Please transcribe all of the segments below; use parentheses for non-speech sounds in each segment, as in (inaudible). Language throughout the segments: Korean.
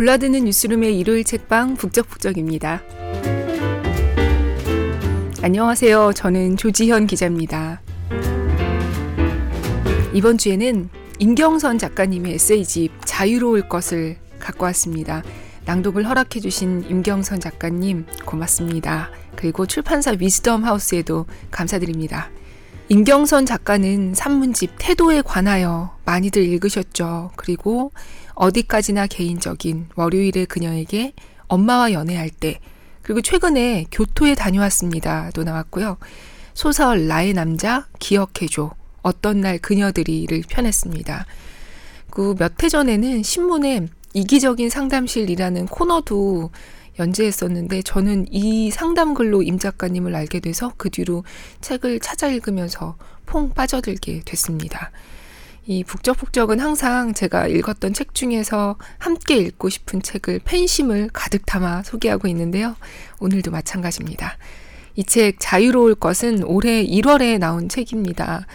골라드는 뉴스룸의 일요일 책방 북적북적입니다. 안녕하세요. 저는 조지현 기자입니다. 이번 주에는 임경선 작가님의 에세이집 자유로울 것을 갖고 왔습니다. 낭독을 허락해 주신 임경선 작가님 고맙습니다. 그리고 출판사 위즈덤 하우스에도 감사드립니다. 임경선 작가는 산문집 태도에 관하여 많이들 읽으셨죠. 그리고 어디까지나 개인적인 월요일의 그녀에게 엄마와 연애할 때 그리고 최근에 교토에 다녀왔습니다도 나왔고요. 소설 나의 남자 기억해줘 어떤 날 그녀들이를 펴냈습니다. 그 몇 해 전에는 신문에 이기적인 상담실이라는 코너도 연재했었는데 저는 이 상담글로 임 작가님을 알게 돼서 그 뒤로 책을 찾아 읽으면서 퐁 빠져들게 됐습니다. 이 북적북적은 항상 제가 읽었던 책 중에서 함께 읽고 싶은 책을 팬심을 가득 담아 소개하고 있는데요. 오늘도 마찬가지입니다. 이 책 자유로울 것은 올해 1월에 나온 책입니다.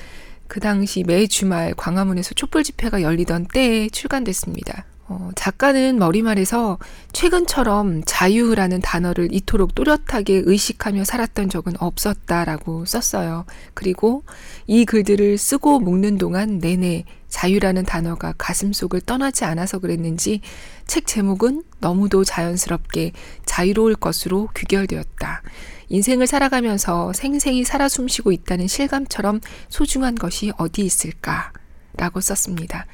그 당시 매 주말 광화문에서 촛불 집회가 열리던 때에 출간됐습니다. 어, 작가는 머리말에서 최근처럼 자유라는 단어를 이토록 또렷하게 의식하며 살았던 적은 없었다라고 썼어요. 그리고 이 글들을 쓰고 묶는 동안 내내 자유라는 단어가 가슴 속을 떠나지 않아서 그랬는지 책 제목은 너무도 자연스럽게 자유로울 것으로 귀결되었다. 인생을 살아가면서 생생히 살아 숨쉬고 있다는 실감처럼 소중한 것이 어디 있을까? 라고 썼습니다.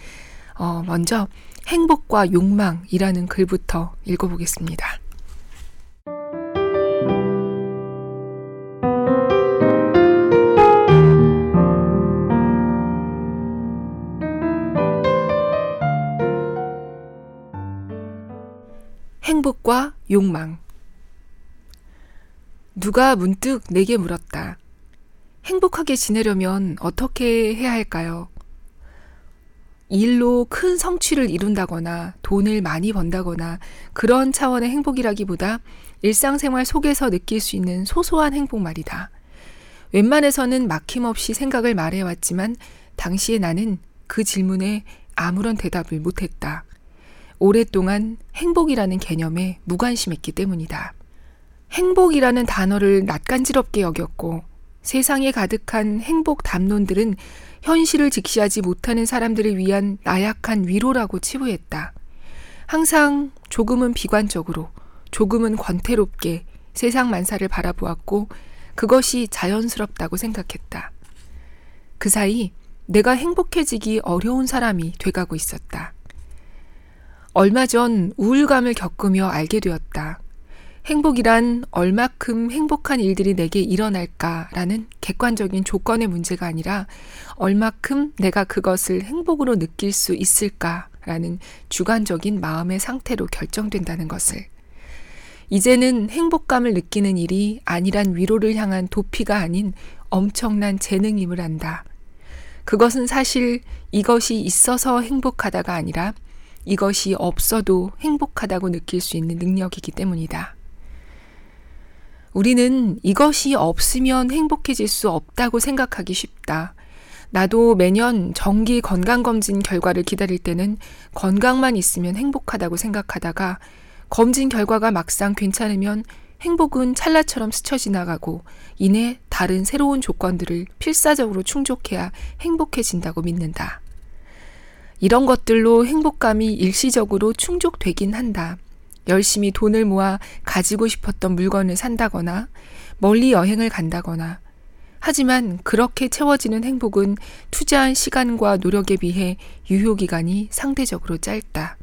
어, 먼저 행복과 욕망이라는 글부터 읽어보겠습니다. 행복과 욕망. 누가 문득 내게 물었다. 행복하게 지내려면 어떻게 해야 할까요? 일로 큰 성취를 이룬다거나 돈을 많이 번다거나 그런 차원의 행복이라기보다 일상생활 속에서 느낄 수 있는 소소한 행복 말이다. 웬만해서는 막힘없이 생각을 말해왔지만 당시에 나는 그 질문에 아무런 대답을 못했다. 오랫동안 행복이라는 개념에 무관심했기 때문이다. 행복이라는 단어를 낯간지럽게 여겼고 세상에 가득한 행복 담론들은 현실을 직시하지 못하는 사람들을 위한 나약한 위로라고 치부했다. 항상 조금은 비관적으로, 조금은 권태롭게 세상 만사를 바라보았고 그것이 자연스럽다고 생각했다. 그 사이 내가 행복해지기 어려운 사람이 돼가고 있었다. 얼마 전 우울감을 겪으며 알게 되었다. 행복이란 얼마큼 행복한 일들이 내게 일어날까라는 객관적인 조건의 문제가 아니라 얼마큼 내가 그것을 행복으로 느낄 수 있을까라는 주관적인 마음의 상태로 결정된다는 것을. 이제는 행복감을 느끼는 일이 아니란 위로를 향한 도피가 아닌 엄청난 재능임을 안다. 그것은 사실 이것이 있어서 행복하다가 아니라 이것이 없어도 행복하다고 느낄 수 있는 능력이기 때문이다. 우리는 이것이 없으면 행복해질 수 없다고 생각하기 쉽다. 나도 매년 정기 건강검진 결과를 기다릴 때는 건강만 있으면 행복하다고 생각하다가 검진 결과가 막상 괜찮으면 행복은 찰나처럼 스쳐 지나가고 이내 다른 새로운 조건들을 필사적으로 충족해야 행복해진다고 믿는다. 이런 것들로 행복감이 일시적으로 충족되긴 한다. 열심히 돈을 모아 가지고 싶었던 물건을 산다거나 멀리 여행을 간다거나 하지만 그렇게 채워지는 행복은 투자한 시간과 노력에 비해 유효기간이 상대적으로 짧다.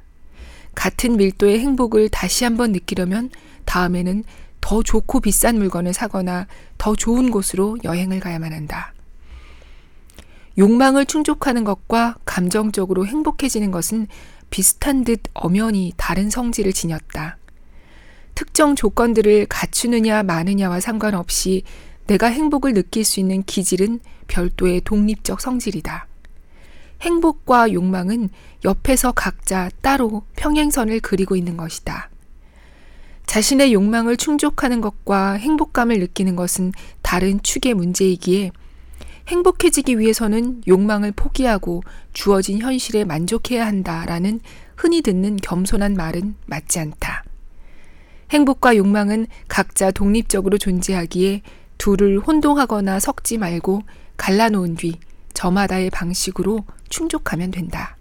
같은 밀도의 행복을 다시 한번 느끼려면 다음에는 더 좋고 비싼 물건을 사거나 더 좋은 곳으로 여행을 가야만 한다. 욕망을 충족하는 것과 감정적으로 행복해지는 것은 비슷한 듯 엄연히 다른 성질을 지녔다. 특정 조건들을 갖추느냐 마느냐와 상관없이 내가 행복을 느낄 수 있는 기질은 별도의 독립적 성질이다. 행복과 욕망은 옆에서 각자 따로 평행선을 그리고 있는 것이다. 자신의 욕망을 충족하는 것과 행복감을 느끼는 것은 다른 축의 문제이기에 행복해지기 위해서는 욕망을 포기하고 주어진 현실에 만족해야 한다라는 흔히 듣는 겸손한 말은 맞지 않다. 행복과 욕망은 각자 독립적으로 존재하기에 둘을 혼동하거나 섞지 말고 갈라놓은 뒤 저마다의 방식으로 충족하면 된다.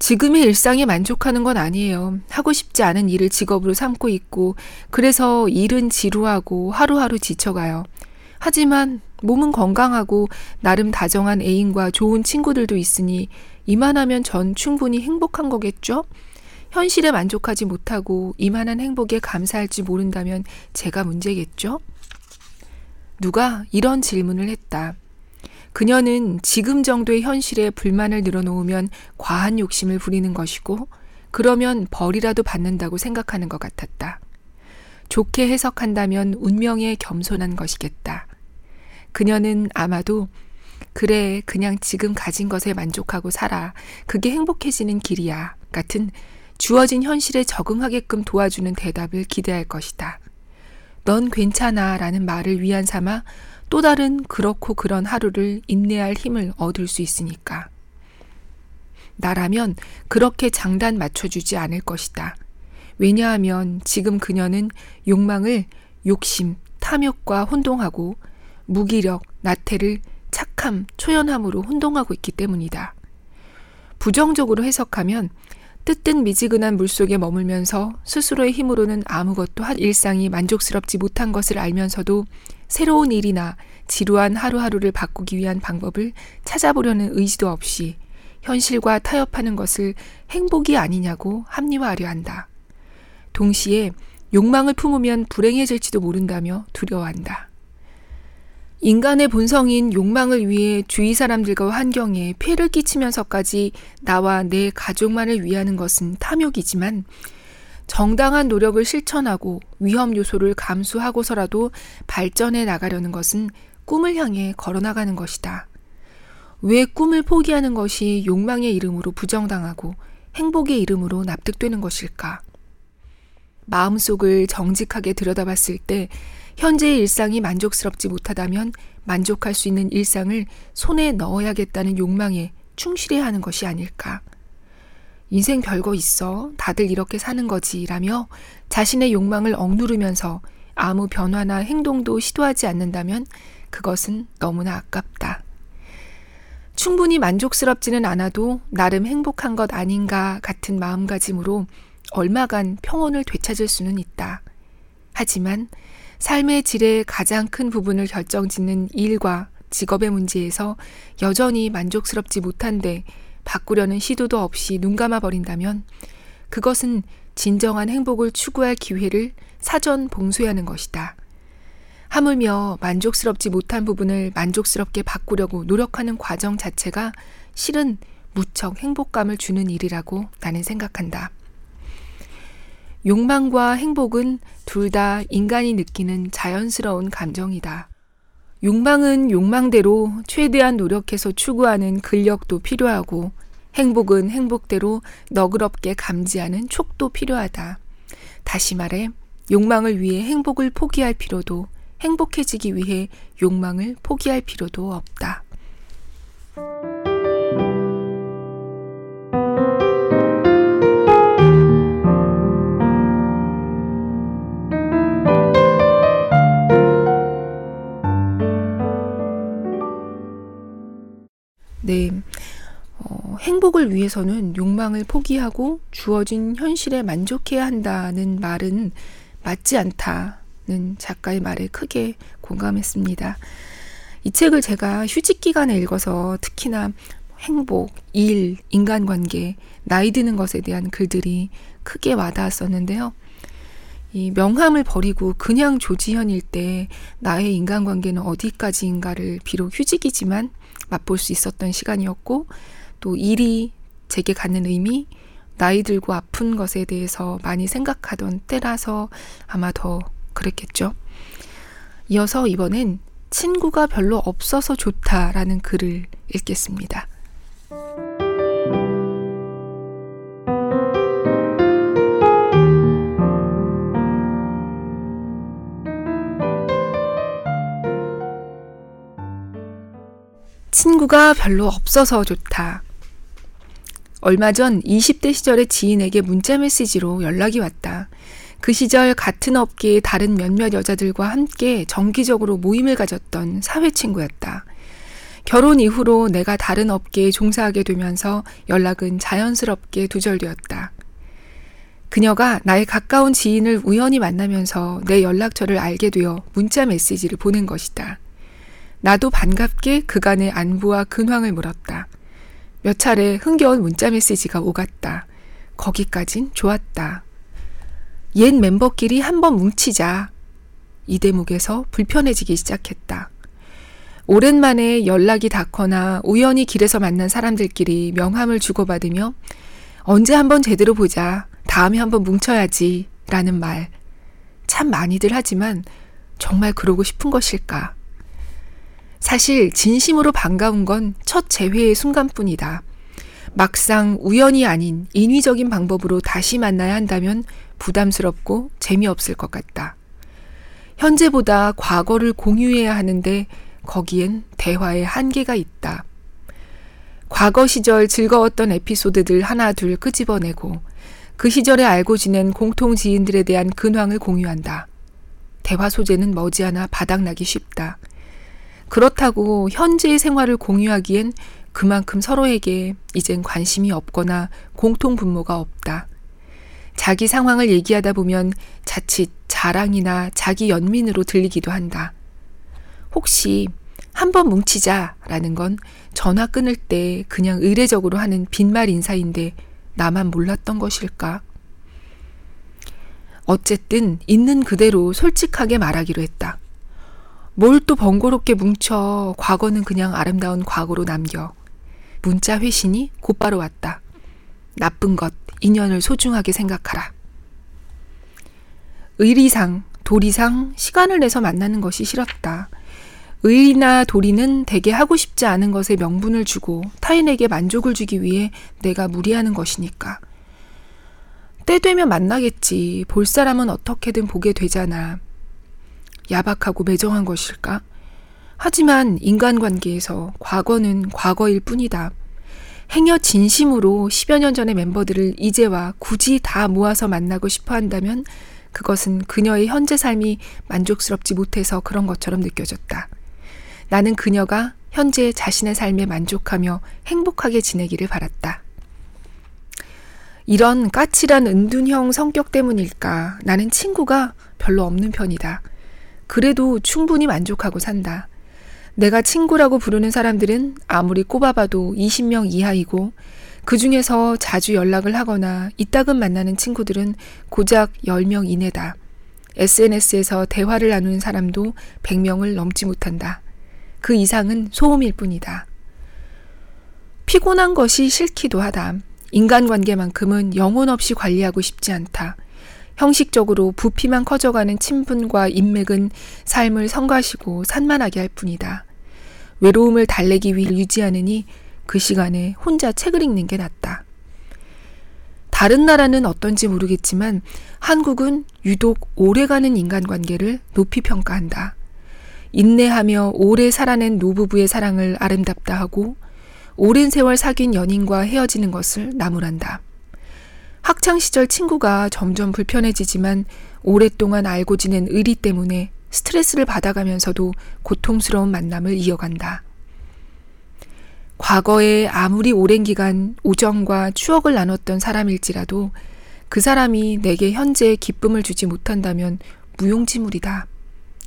지금의 일상에 만족하는 건 아니에요. 하고 싶지 않은 일을 직업으로 삼고 있고, 그래서 일은 지루하고 하루하루 지쳐가요. 하지만 몸은 건강하고 나름 다정한 애인과 좋은 친구들도 있으니 이만하면 전 충분히 행복한 거겠죠? 현실에 만족하지 못하고 이만한 행복에 감사할지 모른다면 제가 문제겠죠? 누가 이런 질문을 했다. 그녀는 지금 정도의 현실에 불만을 늘어놓으면 과한 욕심을 부리는 것이고, 그러면 벌이라도 받는다고 생각하는 것 같았다. 좋게 해석한다면 운명에 겸손한 것이겠다. 그녀는 아마도 그래, 그냥 지금 가진 것에 만족하고 살아. 그게 행복해지는 길이야. 같은 주어진 현실에 적응하게끔 도와주는 대답을 기대할 것이다. 넌 괜찮아. 라는 말을 위안 삼아 또 다른 그렇고 그런 하루를 인내할 힘을 얻을 수 있으니까. 나라면 그렇게 장단 맞춰주지 않을 것이다. 왜냐하면 지금 그녀는 욕망을 욕심, 탐욕과 혼동하고 무기력, 나태를 착함, 초연함으로 혼동하고 있기 때문이다. 부정적으로 해석하면 뜨뜻 미지근한 물속에 머물면서 스스로의 힘으로는 아무것도 한 일상이 만족스럽지 못한 것을 알면서도 새로운 일이나 지루한 하루하루를 바꾸기 위한 방법을 찾아보려는 의지도 없이 현실과 타협하는 것을 행복이 아니냐고 합리화하려 한다. 동시에 욕망을 품으면 불행해질지도 모른다며 두려워한다. 인간의 본성인 욕망을 위해 주위 사람들과 환경에 폐를 끼치면서까지 나와 내 가족만을 위하는 것은 탐욕이지만 정당한 노력을 실천하고 위험 요소를 감수하고서라도 발전해 나가려는 것은 꿈을 향해 걸어나가는 것이다. 왜 꿈을 포기하는 것이 욕망의 이름으로 부정당하고 행복의 이름으로 납득되는 것일까? 마음속을 정직하게 들여다봤을 때 현재의 일상이 만족스럽지 못하다면 만족할 수 있는 일상을 손에 넣어야겠다는 욕망에 충실해야 하는 것이 아닐까. 인생 별거 있어. 다들 이렇게 사는 거지. 라며 자신의 욕망을 억누르면서 아무 변화나 행동도 시도하지 않는다면 그것은 너무나 아깝다. 충분히 만족스럽지는 않아도 나름 행복한 것 아닌가 같은 마음가짐으로 얼마간 평온을 되찾을 수는 있다. 하지만 삶의 질의 가장 큰 부분을 결정짓는 일과 직업의 문제에서 여전히 만족스럽지 못한데 바꾸려는 시도도 없이 눈 감아 버린다면 그것은 진정한 행복을 추구할 기회를 사전 봉쇄하는 것이다. 하물며 만족스럽지 못한 부분을 만족스럽게 바꾸려고 노력하는 과정 자체가 실은 무척 행복감을 주는 일이라고 나는 생각한다. 욕망과 행복은 둘 다 인간이 느끼는 자연스러운 감정이다. 욕망은 욕망대로 최대한 노력해서 추구하는 근력도 필요하고 행복은 행복대로 너그럽게 감지하는 촉도 필요하다. 다시 말해, 욕망을 위해 행복을 포기할 필요도 행복해지기 위해 욕망을 포기할 필요도 없다. 네. 어, 행복을 위해서는 욕망을 포기하고 주어진 현실에 만족해야 한다는 말은 맞지 않다는 작가의 말에 크게 공감했습니다. 이 책을 제가 휴직 기간에 읽어서 특히나 행복, 일, 인간관계, 나이 드는 것에 대한 글들이 크게 와닿았었는데요. 이 명함을 버리고 그냥 조지현일 때 나의 인간관계는 어디까지인가를 비록 휴직이지만 맛볼 수 있었던 시간이었고 또 일이 제게 갖는 의미, 나이 들고 아픈 것에 대해서 많이 생각하던 때라서 아마 더 그랬겠죠. 이어서 이번엔 친구가 별로 없어서 좋다라는 글을 읽겠습니다. 친구가 별로 없어서 좋다. 얼마 전 20대 시절의 지인에게 문자 메시지로 연락이 왔다. 그 시절 같은 업계의 다른 몇몇 여자들과 함께 정기적으로 모임을 가졌던 사회 친구였다. 결혼 이후로 내가 다른 업계에 종사하게 되면서 연락은 자연스럽게 두절되었다. 그녀가 나의 가까운 지인을 우연히 만나면서 내 연락처를 알게 되어 문자 메시지를 보낸 것이다. 나도 반갑게 그간의 안부와 근황을 물었다. 몇 차례 흥겨운 문자 메시지가 오갔다. 거기까진 좋았다. 옛 멤버끼리 한번 뭉치자. 이 대목에서 불편해지기 시작했다. 오랜만에 연락이 닿거나 우연히 길에서 만난 사람들끼리 명함을 주고받으며 언제 한번 제대로 보자. 다음에 한번 뭉쳐야지. 라는 말. 참 많이들 하지만 정말 그러고 싶은 것일까? 사실 진심으로 반가운 건 첫 재회의 순간뿐이다. 막상 우연이 아닌 인위적인 방법으로 다시 만나야 한다면 부담스럽고 재미없을 것 같다. 현재보다 과거를 공유해야 하는데 거기엔 대화의 한계가 있다. 과거 시절 즐거웠던 에피소드들 하나 둘 끄집어내고 그 시절에 알고 지낸 공통 지인들에 대한 근황을 공유한다. 대화 소재는 머지않아 바닥나기 쉽다. 그렇다고 현재의 생활을 공유하기엔 그만큼 서로에게 이젠 관심이 없거나 공통 분모가 없다. 자기 상황을 얘기하다 보면 자칫 자랑이나 자기 연민으로 들리기도 한다. 혹시 한번 뭉치자라는 건 전화 끊을 때 그냥 의례적으로 하는 빈말 인사인데 나만 몰랐던 것일까? 어쨌든 있는 그대로 솔직하게 말하기로 했다. 뭘 또 번거롭게 뭉쳐 과거는 그냥 아름다운 과거로 남겨. 문자 회신이 곧바로 왔다. 나쁜 것, 인연을 소중하게 생각하라. 의리상, 도리상 시간을 내서 만나는 것이 싫었다. 의리나 도리는 대개 하고 싶지 않은 것에 명분을 주고 타인에게 만족을 주기 위해 내가 무리하는 것이니까. 때 되면 만나겠지. 볼 사람은 어떻게든 보게 되잖아. 야박하고 매정한 것일까? 하지만 인간관계에서 과거는 과거일 뿐이다. 행여 진심으로 10여 년 전의 멤버들을 이제와 굳이 다 모아서 만나고 싶어 한다면 그것은 그녀의 현재 삶이 만족스럽지 못해서 그런 것처럼 느껴졌다. 나는 그녀가 현재 자신의 삶에 만족하며 행복하게 지내기를 바랐다. 이런 까칠한 은둔형 성격 때문일까 나는 친구가 별로 없는 편이다. 그래도 충분히 만족하고 산다. 내가 친구라고 부르는 사람들은 아무리 꼽아봐도 20명 이하이고 그 중에서 자주 연락을 하거나 이따금 만나는 친구들은 고작 10명 이내다. SNS에서 대화를 나누는 사람도 100명을 넘지 못한다. 그 이상은 소음일 뿐이다. 피곤한 것이 싫기도 하다. 인간관계만큼은 영혼 없이 관리하고 싶지 않다. 형식적으로 부피만 커져가는 친분과 인맥은 삶을 성가시고 산만하게 할 뿐이다. 외로움을 달래기 위해 유지하느니 그 시간에 혼자 책을 읽는 게 낫다. 다른 나라는 어떤지 모르겠지만 한국은 유독 오래가는 인간관계를 높이 평가한다. 인내하며 오래 살아낸 노부부의 사랑을 아름답다 하고 오랜 세월 사귄 연인과 헤어지는 것을 나무란다. 학창시절 친구가 점점 불편해지지만 오랫동안 알고 지낸 의리 때문에 스트레스를 받아가면서도 고통스러운 만남을 이어간다. 과거에 아무리 오랜 기간 우정과 추억을 나눴던 사람일지라도 그 사람이 내게 현재 기쁨을 주지 못한다면 무용지물이다.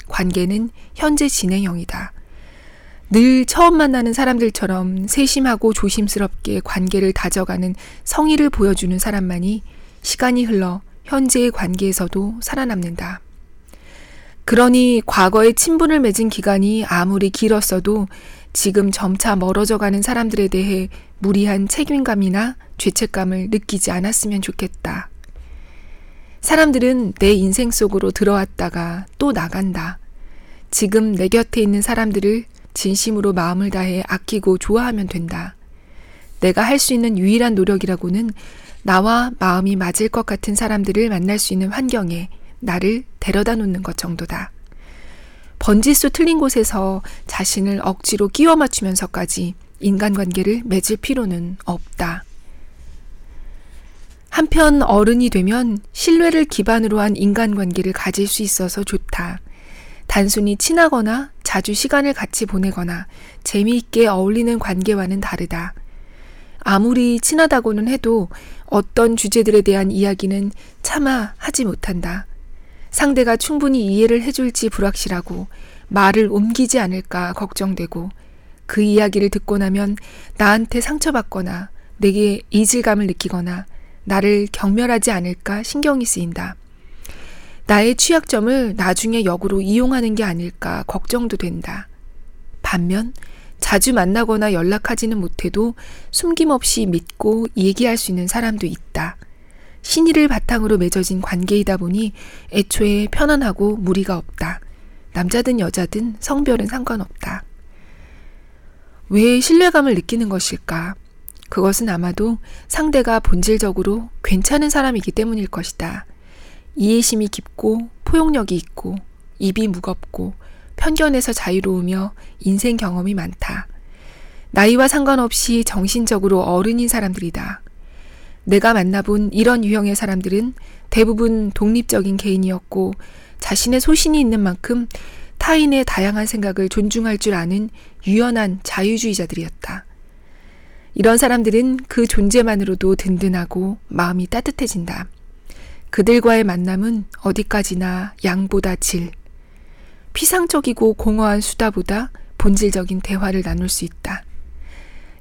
관계는 현재 진행형이다. 늘 처음 만나는 사람들처럼 세심하고 조심스럽게 관계를 다져가는 성의를 보여주는 사람만이 시간이 흘러 현재의 관계에서도 살아남는다. 그러니 과거의 친분을 맺은 기간이 아무리 길었어도 지금 점차 멀어져 가는 사람들에 대해 무리한 책임감이나 죄책감을 느끼지 않았으면 좋겠다. 사람들은 내 인생 속으로 들어왔다가 또 나간다. 지금 내 곁에 있는 사람들을 진심으로 마음을 다해 아끼고 좋아하면 된다. 내가 할 수 있는 유일한 노력이라고는 나와 마음이 맞을 것 같은 사람들을 만날 수 있는 환경에 나를 데려다 놓는 것 정도다. 번지수 틀린 곳에서 자신을 억지로 끼워 맞추면서까지 인간관계를 맺을 필요는 없다. 한편 어른이 되면 신뢰를 기반으로 한 인간관계를 가질 수 있어서 좋다. 단순히 친하거나 자주 시간을 같이 보내거나 재미있게 어울리는 관계와는 다르다. 아무리 친하다고는 해도 어떤 주제들에 대한 이야기는 차마 하지 못한다. 상대가 충분히 이해를 해줄지 불확실하고 말을 옮기지 않을까 걱정되고 그 이야기를 듣고 나면 나한테 상처받거나 내게 이질감을 느끼거나 나를 경멸하지 않을까 신경이 쓰인다. 나의 취약점을 나중에 역으로 이용하는 게 아닐까 걱정도 된다. 반면 자주 만나거나 연락하지는 못해도 숨김없이 믿고 얘기할 수 있는 사람도 있다. 신의를 바탕으로 맺어진 관계이다 보니 애초에 편안하고 무리가 없다. 남자든 여자든 성별은 상관없다. 왜 신뢰감을 느끼는 것일까? 그것은 아마도 상대가 본질적으로 괜찮은 사람이기 때문일 것이다. 이해심이 깊고 포용력이 있고 입이 무겁고 편견에서 자유로우며 인생 경험이 많다. 나이와 상관없이 정신적으로 어른인 사람들이다. 내가 만나본 이런 유형의 사람들은 대부분 독립적인 개인이었고 자신의 소신이 있는 만큼 타인의 다양한 생각을 존중할 줄 아는 유연한 자유주의자들이었다. 이런 사람들은 그 존재만으로도 든든하고 마음이 따뜻해진다. 그들과의 만남은 어디까지나 양보다 질. 피상적이고 공허한 수다보다 본질적인 대화를 나눌 수 있다.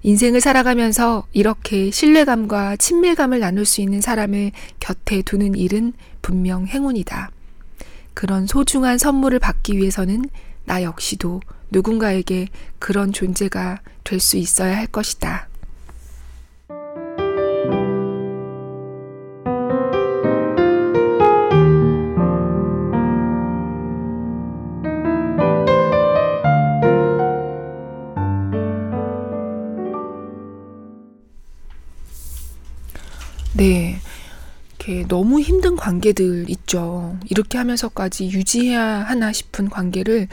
인생을 살아가면서 이렇게 신뢰감과 친밀감을 나눌 수 있는 사람을 곁에 두는 일은 분명 행운이다. 그런 소중한 선물을 받기 위해서는 나 역시도 누군가에게 그런 존재가 될 수 있어야 할 것이다. 네. 이렇게 너무 힘든 관계들 있죠. 이렇게 하면서까지 유지해야 하나 싶은 관계를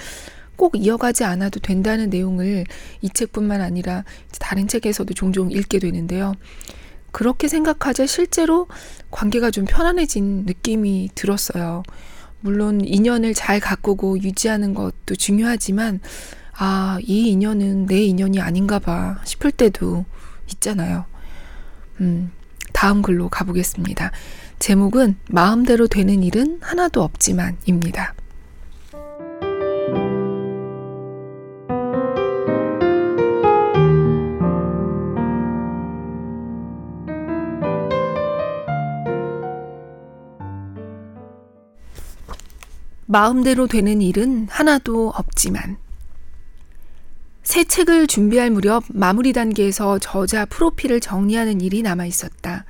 꼭 이어가지 않아도 된다는 내용을 이 책뿐만 아니라 다른 책에서도 종종 읽게 되는데요. 그렇게 생각하자 실제로 관계가 좀 편안해진 느낌이 들었어요. 물론 인연을 잘 가꾸고 유지하는 것도 중요하지만, 아, 이 인연은 내 인연이 아닌가 봐 싶을 때도 있잖아요. 음, 다음 글로 가보겠습니다. 제목은 마음대로 되는 일은 하나도 없지만입니다. 마음대로 되는 일은 하나도 없지만 새 책을 준비할 무렵 마무리 단계에서 저자 프로필을 정리하는 일이 남아 있었다.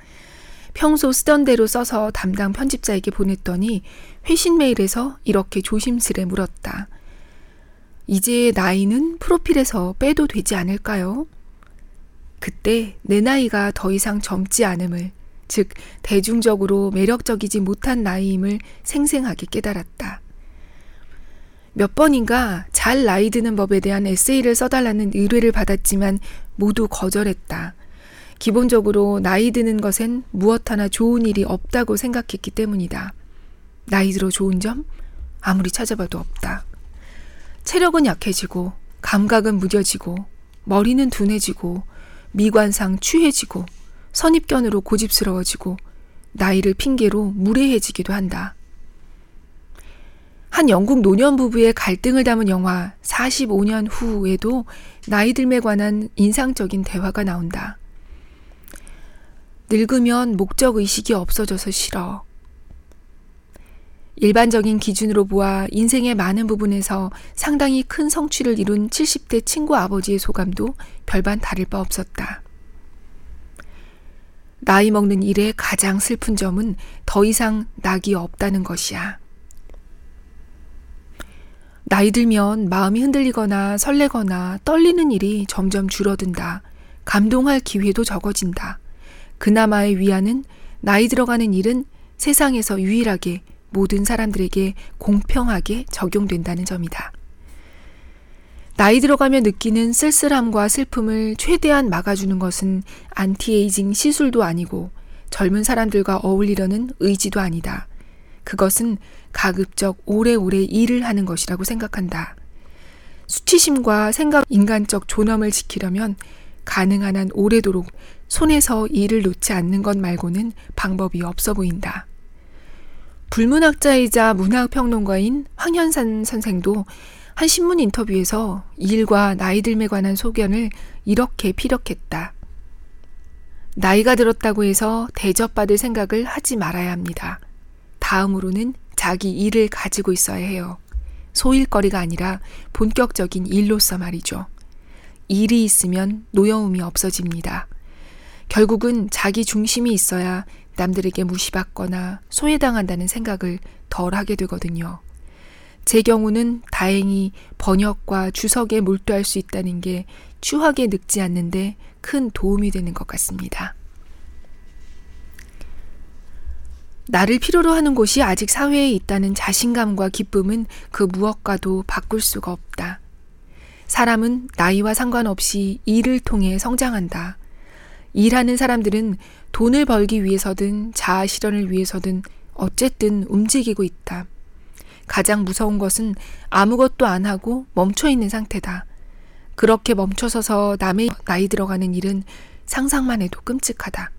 평소 쓰던 대로 써서 담당 편집자에게 보냈더니 회신 메일에서 이렇게 조심스레 물었다. 이제 나이는 프로필에서 빼도 되지 않을까요? 그때 내 나이가 더 이상 젊지 않음을, 즉, 대중적으로 매력적이지 못한 나이임을 생생하게 깨달았다. 몇 번인가 잘 나이 드는 법에 대한 에세이를 써달라는 의뢰를 받았지만 모두 거절했다. 기본적으로 나이 드는 것엔 무엇 하나 좋은 일이 없다고 생각했기 때문이다. 나이 들어 좋은 점? 아무리 찾아봐도 없다. 체력은 약해지고, 감각은 무뎌지고, 머리는 둔해지고, 미관상 취해지고, 선입견으로 고집스러워지고, 나이를 핑계로 무례해지기도 한다. 한 영국 노년 부부의 갈등을 담은 영화 45년 후에도 나이 들에 관한 인상적인 대화가 나온다. 늙으면 목적 의식이 없어져서 싫어. 일반적인 기준으로 보아 인생의 많은 부분에서 상당히 큰 성취를 이룬 70대 친구 아버지의 소감도 별반 다를 바 없었다. 나이 먹는 일의 가장 슬픈 점은 더 이상 낙이 없다는 것이야. 나이 들면 마음이 흔들리거나 설레거나 떨리는 일이 점점 줄어든다. 감동할 기회도 적어진다. 그나마의 위안은 나이 들어가는 일은 세상에서 유일하게 모든 사람들에게 공평하게 적용된다는 점이다. 나이 들어가며 느끼는 쓸쓸함과 슬픔을 최대한 막아주는 것은 안티에이징 시술도 아니고 젊은 사람들과 어울리려는 의지도 아니다. 그것은 가급적 오래오래 일을 하는 것이라고 생각한다. 수치심과 생각 인간적 존엄을 지키려면 가능한 한 오래도록 손에서 일을 놓지 않는 것 말고는 방법이 없어 보인다. 불문학자이자 문학평론가인 황현산 선생도 한 신문 인터뷰에서 일과 나이 듦에 관한 소견을 이렇게 피력했다. 나이가 들었다고 해서 대접받을 생각을 하지 말아야 합니다. 다음으로는 자기 일을 가지고 있어야 해요. 소일거리가 아니라 본격적인 일로서 말이죠. 일이 있으면 노여움이 없어집니다. 결국은 자기 중심이 있어야 남들에게 무시받거나 소외당한다는 생각을 덜 하게 되거든요. 제 경우는 다행히 번역과 주석에 몰두할 수 있다는 게 추하게 늙지 않는데 큰 도움이 되는 것 같습니다. 나를 필요로 하는 곳이 아직 사회에 있다는 자신감과 기쁨은 그 무엇과도 바꿀 수가 없다. 사람은 나이와 상관없이 일을 통해 성장한다. 일하는 사람들은 돈을 벌기 위해서든 자아 실현을 위해서든 어쨌든 움직이고 있다. 가장 무서운 것은 아무것도 안 하고 멈춰 있는 상태다. 그렇게 멈춰서서 남의 나이 들어가는 일은 상상만 해도 끔찍하다.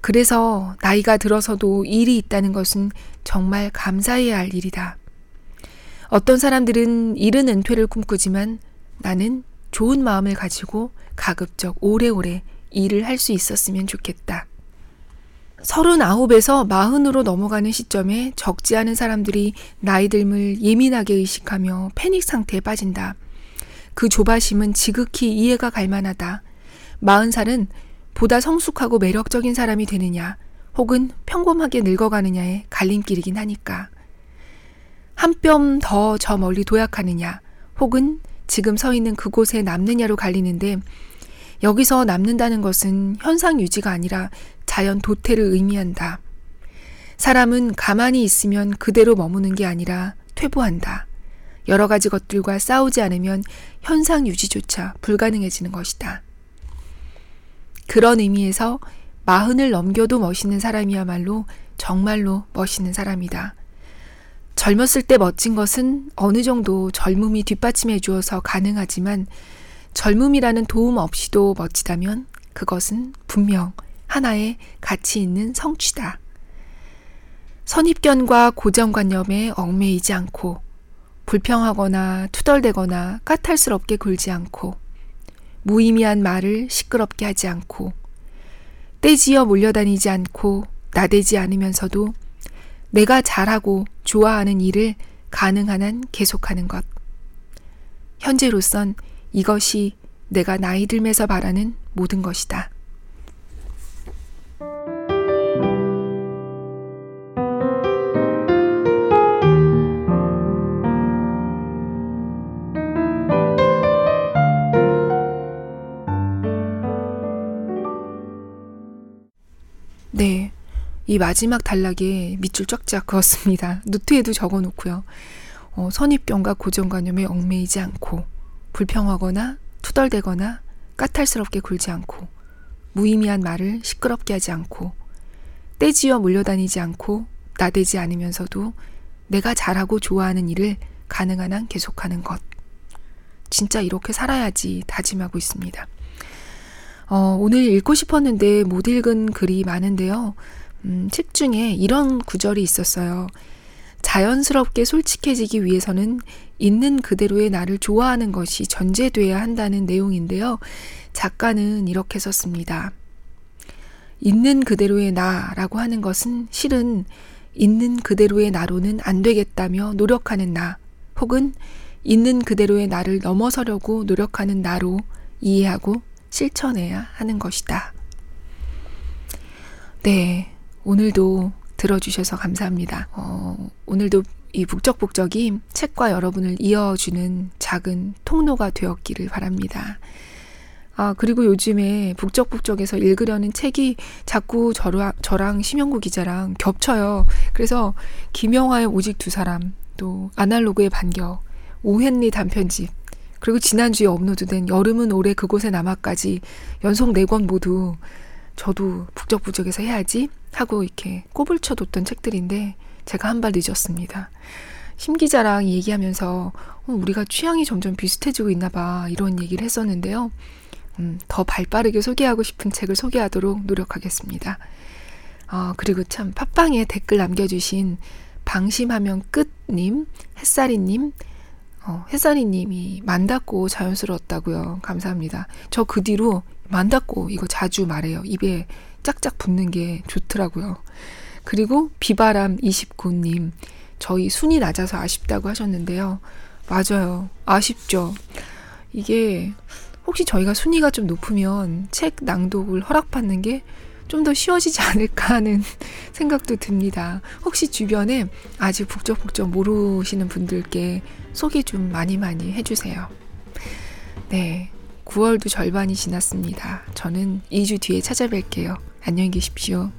그래서 나이가 들어서도 일이 있다는 것은 정말 감사해야 할 일이다. 어떤 사람들은 이른 은퇴를 꿈꾸지만 나는 좋은 마음을 가지고 가급적 오래오래 일을 할 수 있었으면 좋겠다. 서른아홉에서 마흔으로 넘어가는 시점에 적지 않은 사람들이 나이 듦을 예민하게 의식하며 패닉 상태에 빠진다. 그 조바심은 지극히 이해가 갈 만하다. 마흔 살은 보다 성숙하고 매력적인 사람이 되느냐, 혹은 평범하게 늙어가느냐의 갈림길이긴 하니까. 한 뼘 더 저 멀리 도약하느냐, 혹은 지금 서 있는 그곳에 남느냐로 갈리는데, 여기서 남는다는 것은 현상 유지가 아니라 자연 도태를 의미한다. 사람은 가만히 있으면 그대로 머무는 게 아니라 퇴보한다. 여러 가지 것들과 싸우지 않으면 현상 유지조차 불가능해지는 것이다. 그런 의미에서 마흔을 넘겨도 멋있는 사람이야말로 정말로 멋있는 사람이다. 젊었을 때 멋진 것은 어느 정도 젊음이 뒷받침해 주어서 가능하지만 젊음이라는 도움 없이도 멋지다면 그것은 분명 하나의 가치 있는 성취다. 선입견과 고정관념에 얽매이지 않고 불평하거나 투덜대거나 까탈스럽게 굴지 않고 무의미한 말을 시끄럽게 하지 않고 떼지어 몰려다니지 않고 나대지 않으면서도 내가 잘하고 좋아하는 일을 가능한 한 계속하는 것. 현재로선 이것이 내가 나이 들면서 바라는 모든 것이다. 네. 이 마지막 단락에 밑줄 쫙쫙 그었습니다. (laughs) 노트에도 적어 놓고요. 어, 선입견과 고정관념에 얽매이지 않고, 불평하거나 투덜대거나 까탈스럽게 굴지 않고, 무의미한 말을 시끄럽게 하지 않고, 떼지어 몰려다니지 않고, 나대지 않으면서도 내가 잘하고 좋아하는 일을 가능한 한 계속하는 것. 진짜 이렇게 살아야지 다짐하고 있습니다. 어, 오늘 읽고 싶었는데 못 읽은 글이 많은데요. 음, 책 중에 이런 구절이 있었어요. 자연스럽게 솔직해지기 위해서는 있는 그대로의 나를 좋아하는 것이 전제돼야 한다는 내용인데요. 작가는 이렇게 썼습니다. 있는 그대로의 나라고 하는 것은 실은 있는 그대로의 나로는 안 되겠다며 노력하는 나, 혹은 있는 그대로의 나를 넘어서려고 노력하는 나로 이해하고 실천해야 하는 것이다. 네, 오늘도 들어주셔서 감사합니다. 어, 오늘도 이 북적북적이 책과 여러분을 이어주는 작은 통로가 되었기를 바랍니다. 아, 그리고 요즘에 북적북적에서 읽으려는 책이 자꾸 저랑, 저랑 심영구 기자랑 겹쳐요. 그래서 김영화의 오직 두 사람, 또 아날로그의 반격, 오헨리 단편집, 그리고 지난주에 업로드된 여름은 올해 그곳에 남아까지 연속 네 권 모두 저도 북적북적해서 해야지 하고 이렇게 꼽을 쳐뒀던 책들인데 제가 한 발 늦었습니다. 심 기자랑 얘기하면서 어, 우리가 취향이 점점 비슷해지고 있나 봐 이런 얘기를 했었는데요. 음, 더 발빠르게 소개하고 싶은 책을 소개하도록 노력하겠습니다. 어, 그리고 참 팟빵에 댓글 남겨주신 방심하면 끝님, 햇살이님, 어, 햇살이님이 만닿고 자연스러웠다고요. 감사합니다. 저 그 뒤로 만닿고 이거 자주 말해요. 입에 짝짝 붙는 게 좋더라고요. 그리고 비바람 29님, 저희 순위 낮아서 아쉽다고 하셨는데요. 맞아요. 아쉽죠. 이게 혹시 저희가 순위가 좀 높으면 책 낭독을 허락받는 게 좀 더 쉬워지지 않을까 하는 (laughs) 생각도 듭니다. 혹시 주변에 아직 북적북적 모르시는 분들께 소개 좀 많이 많이 해주세요. 네. 9월도 절반이 지났습니다. 저는 2주 뒤에 찾아뵐게요. 안녕히 계십시오.